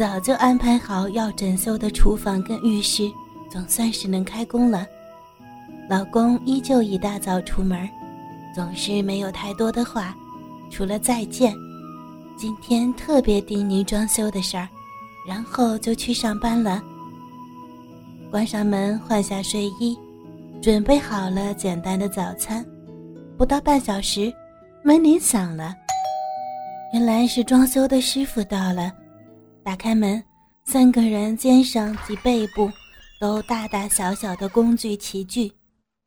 早就安排好要整修的厨房跟浴室，总算是能开工了。老公依旧一大早出门，总是没有太多的话，除了再见。今天特别叮咛装修的事儿，然后就去上班了。关上门，换下睡衣，准备好了简单的早餐。不到半小时，门铃响了，原来是装修的师傅到了。打开门，三个人肩上及背部都大大小小的工具齐聚，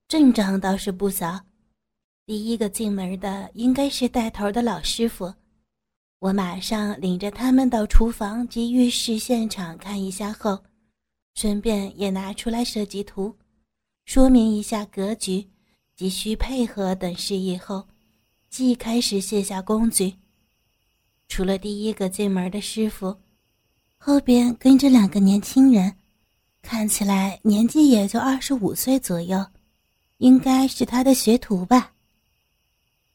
阵仗倒是不小。第一个进门的应该是带头的老师傅，我马上领着他们到厨房及浴室现场看一下后，顺便也拿出来设计图，说明一下格局，急需配合等事宜后，即开始卸下工具。除了第一个进门的师傅。后边跟着两个年轻人，看起来年纪也就二十五岁左右，应该是他的学徒吧。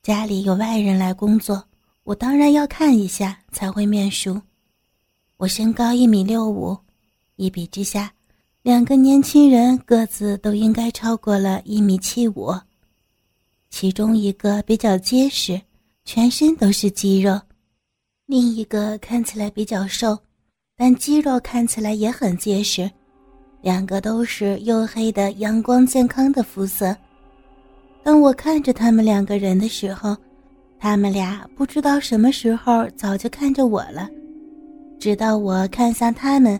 家里有外人来工作，我当然要看一下才会面熟。我身高一米六五，一比之下，两个年轻人个子都应该超过了一米七五。其中一个比较结实，全身都是肌肉，另一个看起来比较瘦。但肌肉看起来也很结实，两个都是黝黑的阳光健康的肤色。当我看着他们两个人的时候，他们俩不知道什么时候早就看着我了，直到我看向他们，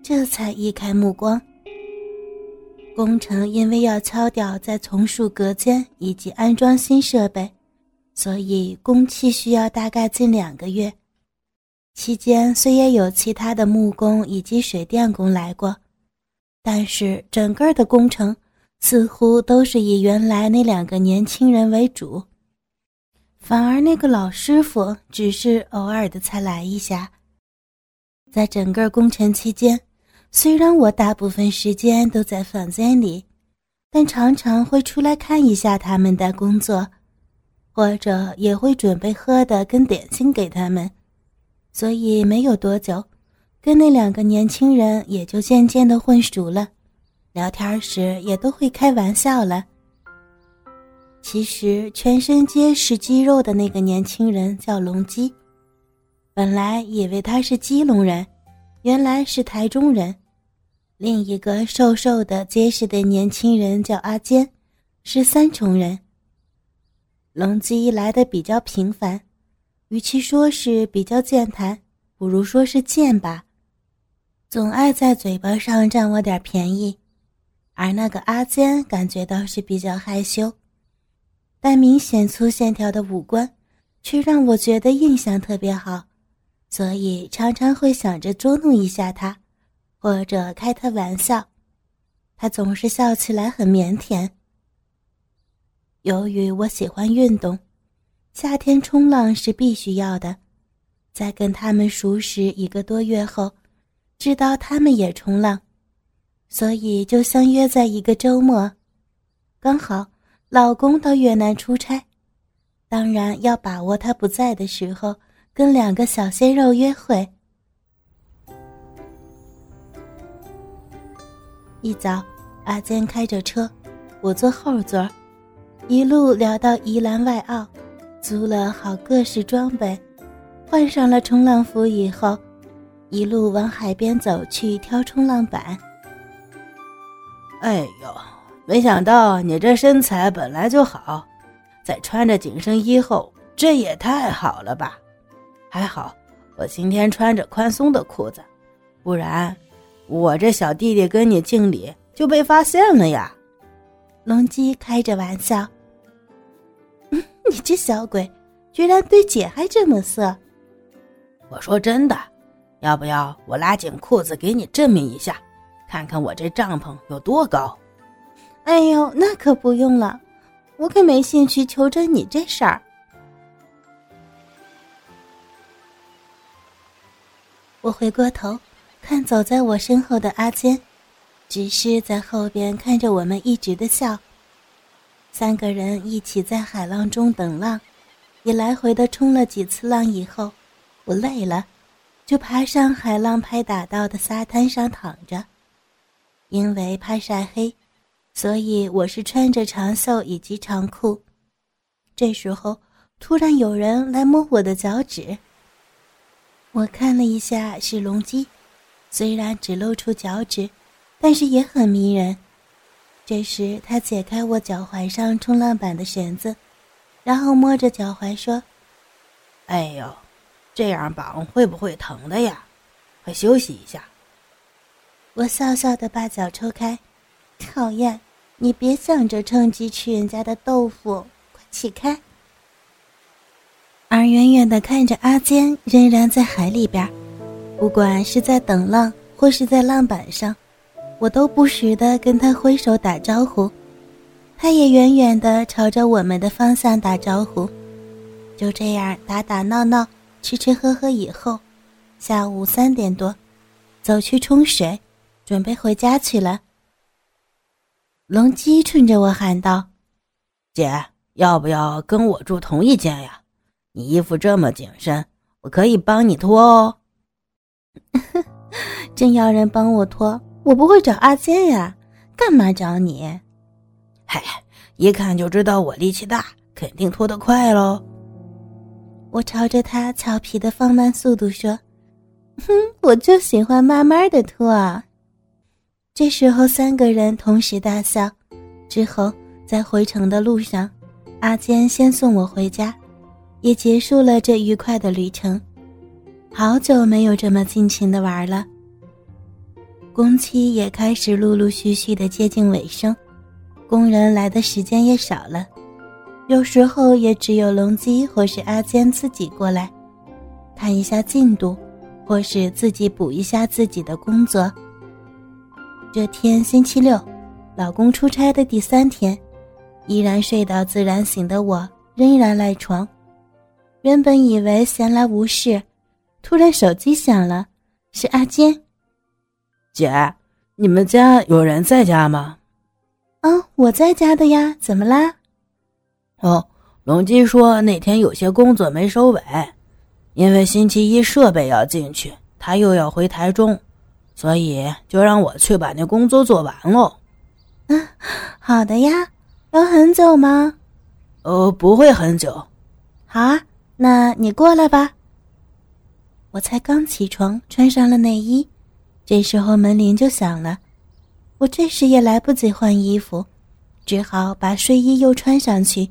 这才移开目光。工程因为要敲掉在丛树隔间以及安装新设备，所以工期需要大概近两个月。期间虽也有其他的木工以及水电工来过，但是整个的工程似乎都是以原来那两个年轻人为主，反而那个老师傅只是偶尔的才来一下。在整个工程期间，虽然我大部分时间都在房间里，但常常会出来看一下他们的工作，或者也会准备喝的跟点心给他们。所以没有多久，跟那两个年轻人也就渐渐的混熟了，聊天时也都会开玩笑了。其实全身皆是肌肉的那个年轻人叫龙基，本来以为他是基隆人，原来是台中人。另一个瘦瘦的结实的年轻人叫阿坚，是三重人。龙基来的比较频繁。与其说是比较健谈，不如说是贱吧，总爱在嘴巴上占我点便宜。而那个阿坚感觉倒是比较害羞，但明显粗线条的五官，却让我觉得印象特别好，所以常常会想着捉弄一下他，或者开他玩笑。他总是笑起来很腼腆。由于我喜欢运动。夏天冲浪是必须要的，在跟他们熟识一个多月后，知道他们也冲浪，所以就相约在一个周末，刚好老公到越南出差，当然要把握他不在的时候，跟两个小鲜肉约会。一早，阿坚开着车，我坐后座，一路聊到宜兰外澳。租了好各式装备，换上了冲浪服以后，一路往海边走去挑冲浪板。哎呦，没想到你这身材本来就好，再穿着紧身衣后，这也太好了吧！还好我今天穿着宽松的裤子，不然我这小弟弟跟你敬礼就被发现了呀。龙基开着玩笑。你这小鬼，居然对姐还这么色！我说真的，要不要我拉紧裤子给你证明一下，看看我这帐篷有多高？哎呦，那可不用了，我可没兴趣求证你这事儿。我回过头，看走在我身后的阿坚，只是在后边看着我们一直的笑。三个人一起在海浪中等浪，也来回的冲了几次浪以后，我累了，就爬上海浪拍打到的沙滩上躺着。因为怕晒黑，所以我是穿着长袖以及长裤。这时候，突然有人来摸我的脚趾。我看了一下，是龙姬，虽然只露出脚趾，但是也很迷人。这时，他解开我脚踝上冲浪板的绳子，然后摸着脚踝说：“哎呦，这样绑会不会疼的呀？快休息一下。”我笑笑的把脚抽开，讨厌，你别想着趁机吃人家的豆腐，快起开。而远远的看着阿坚仍然在海里边，不管是在等浪或是在浪板上，我都不时的跟他挥手打招呼，他也远远的朝着我们的方向打招呼。就这样打打闹闹，吃吃喝喝以后，下午三点多，走去冲水，准备回家去了。龙姬冲着我喊道：“姐，要不要跟我住同一间呀？”你衣服这么紧身，我可以帮你脱哦。真要人帮我脱，我不会找阿坚呀，干嘛找你？嗨，一看就知道我力气大，肯定拖得快喽。我朝着他俏皮的放慢速度说：“哼，我就喜欢慢慢的脱。”这时候三个人同时大笑。之后在回城的路上，阿坚先送我回家。也结束了这愉快的旅程，好久没有这么尽情的玩了。工期也开始陆陆续续的接近尾声，工人来的时间也少了，有时候也只有龙基或是阿坚自己过来，看一下进度，或是自己补一下自己的工作。这天星期六，老公出差的第三天，依然睡到自然醒的我，仍然赖床。原本以为闲来无事，突然手机响了，是阿坚。姐，你们家有人在家吗？啊，我在家的呀，怎么啦？哦，龙基说那天有些工作没收尾，因为星期一设备要进去，他又要回台中，所以就让我去把那工作做完喽。嗯，好的呀，要很久吗？呃，不会很久。好啊。那你过来吧。我才刚起床，穿上了内衣，这时候门铃就响了。我这时也来不及换衣服，只好把睡衣又穿上去，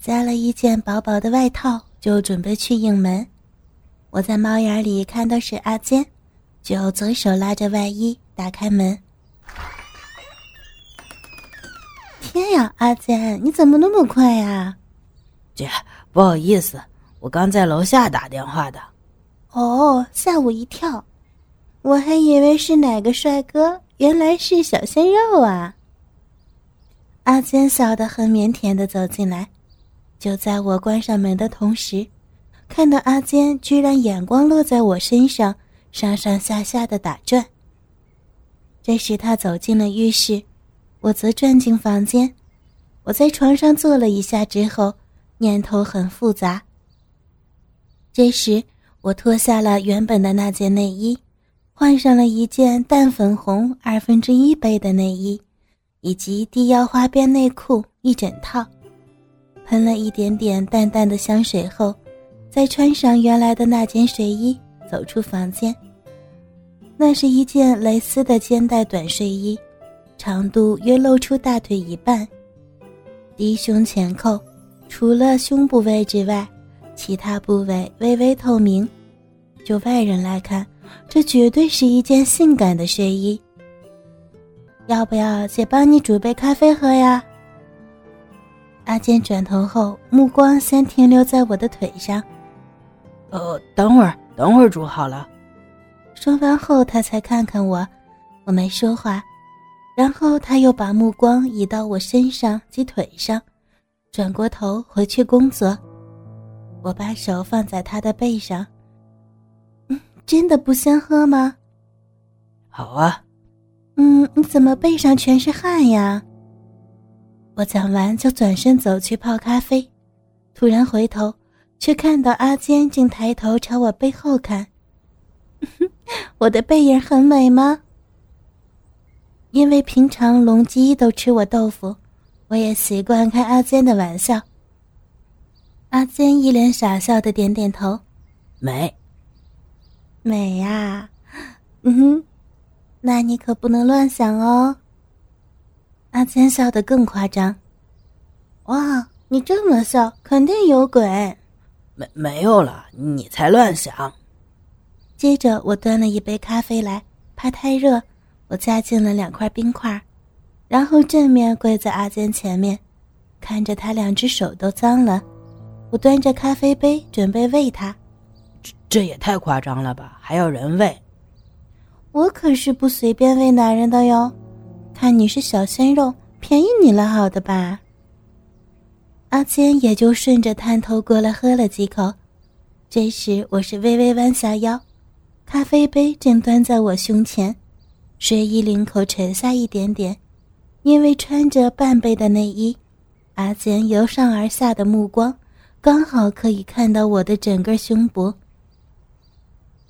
加了一件薄薄的外套，就准备去应门。我在猫眼里看到是阿坚，就左手拉着外衣打开门。天呀，阿坚，你怎么那么快呀？姐。不好意思，我刚在楼下打电话的。哦，吓我一跳，我还以为是哪个帅哥，原来是小鲜肉啊！阿坚笑得很腼腆的走进来，就在我关上门的同时，看到阿坚居然眼光落在我身上，上上下下的打转。这时他走进了浴室，我则转进房间。我在床上坐了一下之后。念头很复杂。这时，我脱下了原本的那件内衣，换上了一件淡粉红二分之一杯的内衣，以及低腰花边内裤一整套，喷了一点点淡淡的香水后，再穿上原来的那件睡衣，走出房间。那是一件蕾丝的肩带短睡衣，长度约露出大腿一半，低胸前扣。除了胸部位置外，其他部位微微透明。就外人来看，这绝对是一件性感的睡衣。要不要姐帮你煮杯咖啡喝呀？阿健转头后，目光先停留在我的腿上。呃，等会儿，等会儿煮好了。说完后，他才看看我，我没说话。然后他又把目光移到我身上及腿上，转过头回去工作。我把手放在他的背上。嗯，真的不先喝吗？好啊。嗯，你怎么背上全是汗呀？我讲完就转身走去泡咖啡，突然回头，却看到阿坚竟抬头朝我背后看。我的背影很美吗？因为平常龙基都吃我豆腐，我也习惯开阿坚的玩笑。阿坚一脸傻笑的点点头，美，美呀，嗯哼，那你可不能乱想哦。阿坚笑得更夸张，哇，你这么笑，肯定有鬼。没没有了，你才乱想。接着我端了一杯咖啡来，怕太热。我加进了两块冰块，然后正面跪在阿坚前面，看着他两只手都脏了。我端着咖啡杯准备喂他，这也太夸张了吧？还要人喂？我可是不随便喂男人的哟。看你是小鲜肉，便宜你了，好的吧？阿坚也就顺着探头过来喝了几口。这时我是微微弯下腰，咖啡杯正端在我胸前。睡衣领口沉下一点点，因为穿着半背的内衣，阿坚由上而下的目光刚好可以看到我的整个胸脯。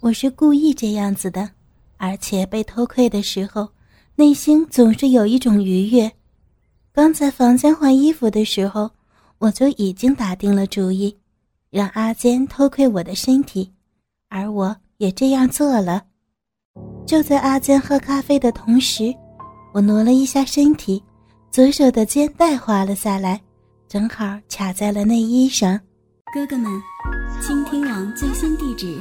我是故意这样子的，而且被偷窥的时候，内心总是有一种愉悦。刚在房间换衣服的时候，我就已经打定了主意，让阿坚偷窥我的身体，而我也这样做了。就在阿坚喝咖啡的同时，我挪了一下身体，左手的肩带滑了下来，正好卡在了内衣上。哥哥们，倾听网最新地址，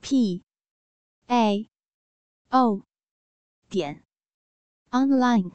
p a o 点 online